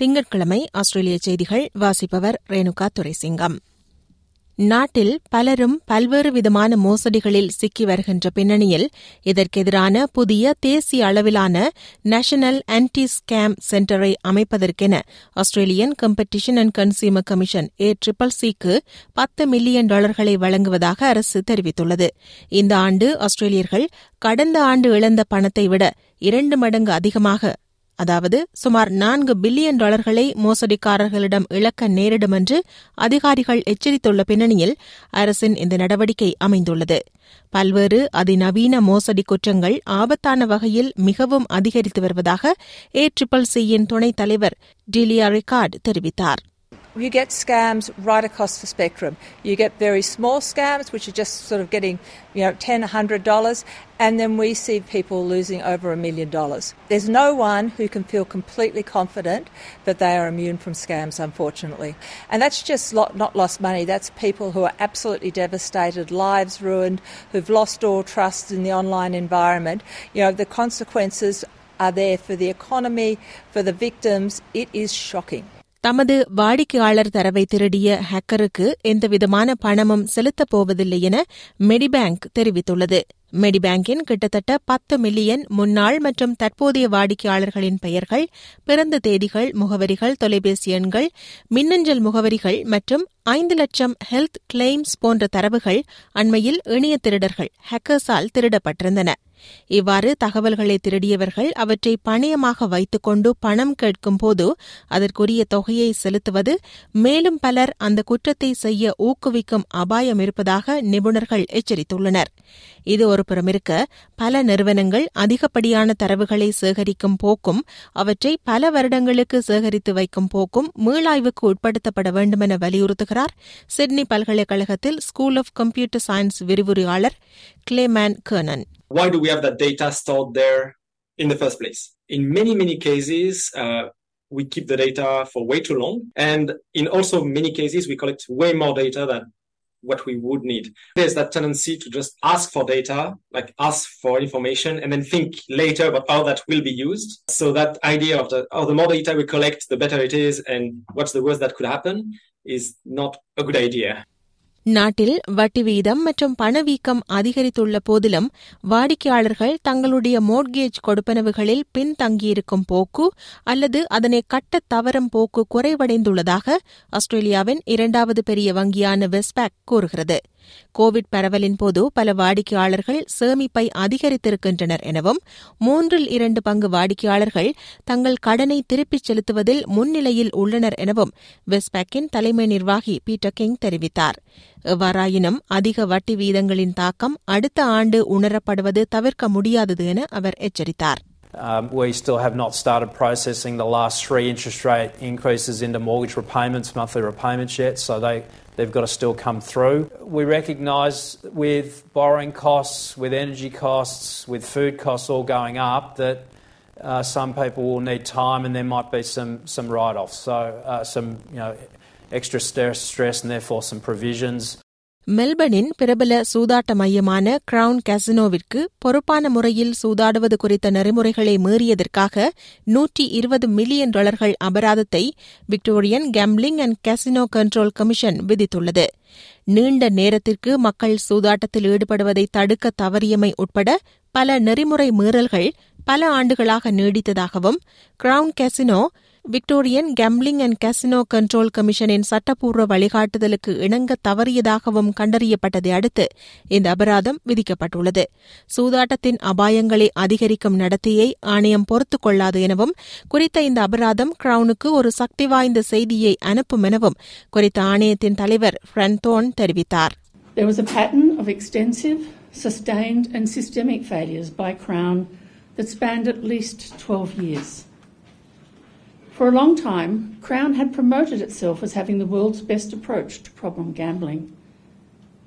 திங்கட்கிழமை ஆஸ்திரேலிய செய்திகள் வாசிப்பவர் ரேணுகா துரைசிங்கம். நாட்டில் பலரும் பல்வேறு விதமான மோசடிகளில் சிக்கி வருகின்ற பின்னணியில் இதற்கெதிரான புதிய தேசிய அளவிலான நேஷனல் ஆன்டி ஸ்கேம் சென்டரை அமைப்பதற்கென Australian competition and consumer commission A triple சிக்கு பத்து மில்லியன் டாலர்களை வழங்குவதாக அரசு தெரிவித்துள்ளது. இந்த ஆண்டு ஆஸ்திரேலியர்கள் கடந்த ஆண்டு இழந்த பணத்தை விட இரண்டு மடங்கு அதிகமாக அதாவது சுமார் நான்கு பில்லியன் டாலர்களை மோசடிக்காரர்களிடம் இழக்க நேரிடும் என்று அதிகாரிகள் எச்சரித்துள்ள பின்னணியில் அரசின் இந்த நடவடிக்கை அமைந்துள்ளது. பல்வேறு அதிநவீன மோசடி குற்றங்கள் ஆபத்தான வகையில் மிகவும் அதிகரித்து வருவதாக ஏ ட்ரிபிள் சியின் துணைத் தலைவர் டிலியா ரிகார்ட் தெரிவித்தார். You get scams right across the spectrum. You get very small scams, which are just sort of getting, you know, ten, hundred dollars, and then we see people losing over a million dollars. There's no one who can feel completely confident that they are immune from scams, unfortunately. And that's just not lost money. That's people who are absolutely devastated, lives ruined, who've lost all trust in the online environment. You know, the consequences are there for the economy, for the victims. It is shocking. தமது வாடிக்கையாளர் தரவை திருடிய ஹேக்கருக்கு எந்தவிதமான பணமும் செலுத்தப் போவதில்லை என Medibank தெரிவித்துள்ளது. மெடிபேங்கின் கிட்டத்தட்ட பத்து மில்லியன் முன்னாள் மற்றும் தற்போதைய வாடிக்கையாளர்களின் பெயர்கள் பிறந்த தேதிகள் முகவரிகள் தொலைபேசி எண்கள் மின்னஞ்சல் முகவரிகள் மற்றும் ஐந்து லட்சம் ஹெல்த் கிளைம்ஸ் போன்ற தரவுகள் அண்மையில் இணைய திருடர்கள் ஹேக்கர்ஸால் திருடப்பட்டிருந்தன. இவ்வாறு தகவல்களை திருடியவர்கள் அவற்றை பணயமாக வைத்துக் கொண்டு பணம் கேட்கும் போது அதற்குரிய தொகையை செலுத்துவது மேலும் பலர் அந்த குற்றத்தை செய்ய ஊக்குவிக்கும் அபாயம் இருப்பதாக நிபுணர்கள் எச்சரித்துள்ளனர். இது ஒருபுறம் இருக்க பல நிறுவனங்கள் அதிகப்படியான தரவுகளை சேகரிக்கும் போக்கும் அவற்றை பல வருடங்களுக்கு சேகரித்து வைக்கும் போக்கும் மீளாய்வுக்கு உட்படுத்தப்பட வேண்டுமென வலியுறுத்துகிறார் சிட்னி பல்கலைக்கழகத்தில் ஸ்கூல் ஆஃப் கம்ப்யூட்டர் சயின்ஸ் விரிவுரையாளர் Clayman Kernan. Why do we have that data stored there in the first place? In many, many cases, uh, we keep the data for way too long. And in also many cases, we collect way more data than what we would need. There's that tendency to just ask for data, like ask for information, and then think later about how that will be used. So that idea of the, oh, the more data we collect, the better it is, and what's the worst that could happen is not a good idea. நாட்டில் வட்டி வீதம் மற்றும் பணவீக்கம் அதிகரித்துள்ள போதிலும் வாடிக்கையாளர்கள் தங்களுடைய mortgage கொடுப்பனவுகளில் பின்தங்கியிருக்கும் போக்கு அல்லது அதனை கட்டத் தவறும் போக்கு குறைவடைந்துள்ளதாக ஆஸ்திரேலியாவின் இரண்டாவது பெரிய வங்கியான வெஸ்பேக் கூறுகிறது. கோவிட் பரவலின் போது பல வாடிக்கையாளர்கள் சேமிப்பை அதிகரித்திருக்கின்றனர் எனவும் மூன்றில் இரண்டு பங்கு வாடிக்கையாளர்கள் தங்கள் கடனை திருப்பிச் செலுத்துவதில் முன்னிலையில் உள்ளனர் எனவும் வெஸ்பேக்கின் தலைமை நிர்வாகி பீட்டர் கிங் தெரிவித்தார். எவ்வாறாயினும் அதிக வட்டி வீதங்களின் தாக்கம் அடுத்த ஆண்டு உணரப்படுவது தவிர்க்க முடியாதது என அவர் எச்சரித்தார். Um, we still have not started processing the last three interest rate increases into mortgage repayments, monthly repayments yet, so they, they've got to still come through. We recognise with borrowing costs, with energy costs, with food costs all going up, that uh, some people will need time and there might be some, some write offs, so uh, some you know, extra stress, stress and therefore some provisions. மெல்பர்னின் பிரபல சூதாட்ட மையமான crown கேசினோவிற்கு பொறுப்பான முறையில் சூதாடுவது குறித்த நெறிமுறைகளை மீறியதற்காக நூற்றி இருபது million டாலர்கள் அபராதத்தை Victorian gambling and casino control commission விதித்துள்ளது. நீண்ட நேரத்திற்கு மக்கள் சூதாட்டத்தில் ஈடுபடுவதை தடுக்க தவறியமை உட்பட பல நெறிமுறை மீறல்கள் பல ஆண்டுகளாக நீடித்ததாகவும் Crown casino Victorian gambling and casino control கமிஷனின் சட்டப்பூர்வ வழிகாட்டுதலுக்கு இணங்க தவறியதாகவும் கண்டறியப்பட்டதை அடுத்து இந்த அபராதம் விதிக்கப்பட்டுள்ளது சூதாட்டத்தின் அபாயங்களை அதிகரிக்கும் நடத்தையை ஆணையம் பொறுத்துக் கொள்ளாது எனவும் குறித்த இந்த அபராதம் கிரவுனுக்கு ஒரு சக்தி வாய்ந்த செய்தியை அனுப்பும் எனவும் குறித்த ஆணையத்தின் தலைவர் ஃப்ரன்தோன் தெரிவித்தார் There was a pattern of extensive, sustained, and systemic failures by Crown that spanned at least 12 years. For a long time, Crown had promoted itself as having the world's best approach to problem gambling.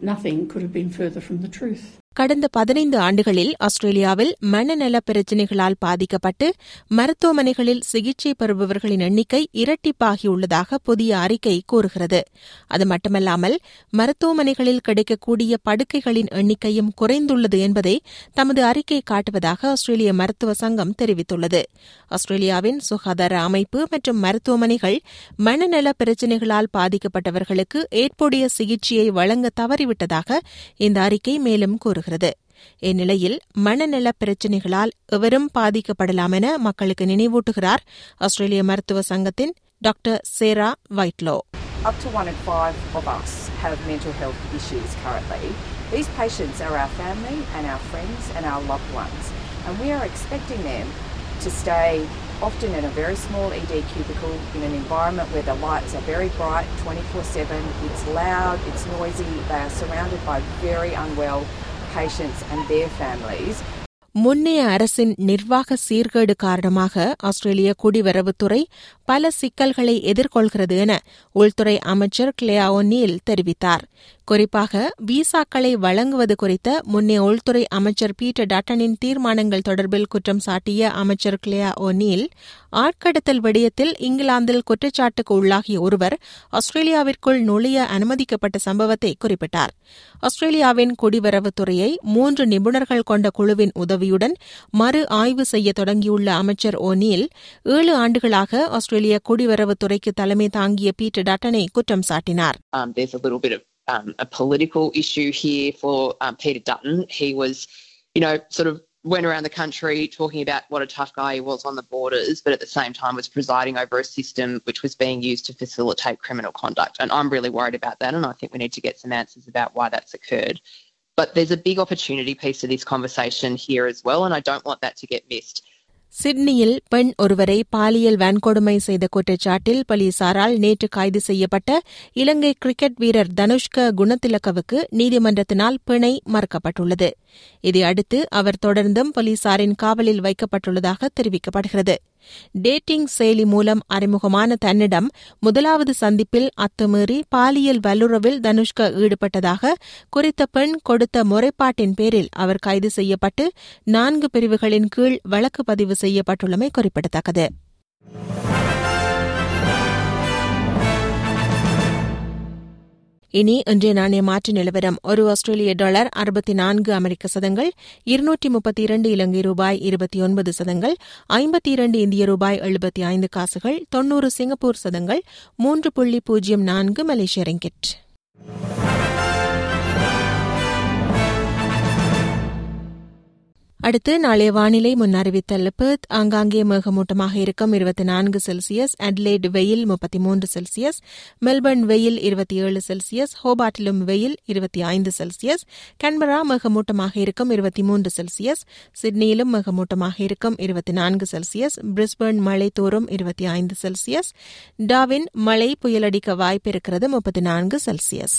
Nothing could have been further from the truth. கடந்த பதினைந்து ஆண்டுகளில் ஆஸ்திரேலியாவில் மனநல பிரச்சினைகளால் பாதிக்கப்பட்டு மருத்துவமனைகளில் சிகிச்சை பெறுபவர்களின் எண்ணிக்கை இரட்டிப்பாகியுள்ளதாக புதிய அறிக்கை கூறுகிறது. அது மட்டுமல்லாமல் மருத்துவமனைகளில் கிடைக்கக்கூடிய படுக்கைகளின் எண்ணிக்கையும் குறைந்துள்ளது என்பதை தமது அறிக்கை காட்டுவதாக ஆஸ்திரேலிய மருத்துவ சங்கம் தெரிவித்துள்ளது. ஆஸ்திரேலியாவின் சுகாதார அமைப்பு மற்றும் மருத்துவமனைகள் மனநல பிரச்சினைகளால் பாதிக்கப்பட்டவர்களுக்கு ஏற்புடைய சிகிச்சையை வழங்க தவறிவிட்டதாக இந்த அறிக்கை மேலும் கூறுகிறது. வருகிறது இந்நிலையில் மனநல பிரச்சினைகளால் எவரும் பாதிக்கப்படலாம் என மக்களுக்கு நினைவூட்டுகிறார் ஆஸ்திரேலிய மருத்துவ சங்கத்தின் டாக்டர் சேரா வைட்லோ Up to one in five of us have mental health issues currently. These patients are our family and our friends and our loved ones, and we are expecting them to stay often in a very small ED cubicle in an environment where the lights are very bright 24 7, it's loud, it's noisy, they are surrounded by very unwell patients and their families. முன்னைய அரசின் நிர்வாக சீர்கேடு காரணமாக ஆஸ்திரேலிய குடிவரவுத்துறை பல சிக்கல்களை எதிர்கொள்கிறது என உள்துறை அமைச்சர் கிளேயா ஒன்னீல் தெரிவித்தார் குறிப்பாக விசாக்களை வழங்குவது குறித்த முன்னே உள்துறை அமைச்சர் பீட்டர் டட்டனின் தீர்மானங்கள் தொடர்பில் குற்றம் சாட்டிய அமைச்சர் கிளியா ஒனீல் ஆட்கடத்தல் விடயத்தில் இங்கிலாந்தில் குற்றச்சாட்டுக்கு உள்ளாகிய ஒருவர் ஆஸ்திரேலியாவிற்குள் நுழைய அனுமதிக்கப்பட்ட சம்பவத்தை குறிப்பிட்டார். ஆஸ்திரேலியாவின் குடிவரவுத்துறையை மூன்று நிபுணர்கள் கொண்ட குழுவின் உதவியுடன் மறு ஆய்வு செய்ய தொடங்கியுள்ள அமைச்சர் ஒனீல் ஏழு ஆண்டுகளாக ஆஸ்திரேலிய குடிவரவுத்துறைக்கு தலைமை தாங்கிய பீட்டர் டட்டனை குற்றம் சாட்டினார். Um, a political issue here for um, Peter Dutton. He was, you know, sort of went around the country talking about what a tough guy he was on the borders, but at the same time was presiding over a system which was being used to facilitate criminal conduct. And I'm really worried about that, and I think we need to get some answers about why that's occurred. But there's a big opportunity piece to this conversation here as well, and I don't want that to get missed. சிட்னியில் பெண் ஒருவரை பாலியல் வன்கொடுமை செய்த குற்றச்சாட்டில் போலீசாரால் நேற்று கைது செய்யப்பட்ட இலங்கை கிரிக்கெட் வீரர் தனுஷ்க குணத்திலக்கவுக்கு நீதிமன்றத்தினால் பிணை மறுக்கப்பட்டுள்ளது. இதையடுத்து அவர் தொடர்ந்தும் போலீசாரின் காவலில் வைக்கப்பட்டுள்ளதாக தெரிவிக்கப்படுகிறது. டேட்டிங் செயலி மூலம் அறிமுகமான தன்னிடம் முதலாவது சந்திப்பில் அத்துமீறி பாலியல் வல்லுறவில் தனுஷ்க ஈடுபட்டதாக குறித்த பெண் கொடுத்த முறைப்பாட்டின் பேரில் அவர் கைது செய்யப்பட்டு நான்கு பிரிவுகளின் கீழ் வழக்கு பதிவு செய்யப்பட்டுள்ளமை குறிப்பிடத்தக்கது. இனி இன்றைய நாணய மாற்று நிலவரம். ஒரு ஆஸ்திரேலிய டாலர் அறுபத்தி நான்கு அமெரிக்க சதங்கள் இருநூற்றி முப்பத்தி இரண்டு இலங்கை ரூபாய் இருபத்தி ஒன்பது சதங்கள் ஐம்பத்தி இரண்டு இந்திய ரூபாய் எழுபத்தி ஐந்து காசுகள் தொன்னூறு சிங்கப்பூர் சதங்கள் மூன்று புள்ளி பூஜ்ஜியம் நான்கு மலேசிய ரிங்கிட். அடுத்து நாளைய வானிலை முன்னறிவித்தல் பெர்த் ஆங்காங்கே மேகமூட்டமாக இருக்கும் இருபத்தி நான்கு செல்சியஸ் அட்லேட் வெயில் முப்பத்தி மூன்று செல்சியஸ் மெல்பர்ன் வெயில் இருபத்தி ஏழு செல்சியஸ் ஹோபாட்டிலும் வெயில் இருபத்தி ஐந்து செல்சியஸ் கன்பரா மேகமூட்டமாக இருக்கும் இருபத்தி மூன்று செல்சியஸ் சிட்னியிலும் மேகமூட்டமாக இருக்கும் இருபத்தி நான்கு செல்சியஸ் பிரிஸ்பர்ன் மழை தோறும் இருபத்தி ஐந்து செல்சியஸ் டாவின் மழை புயலடிக்க வாய்ப்பு இருக்கிறது முப்பத்தி நான்கு செல்சியஸ்.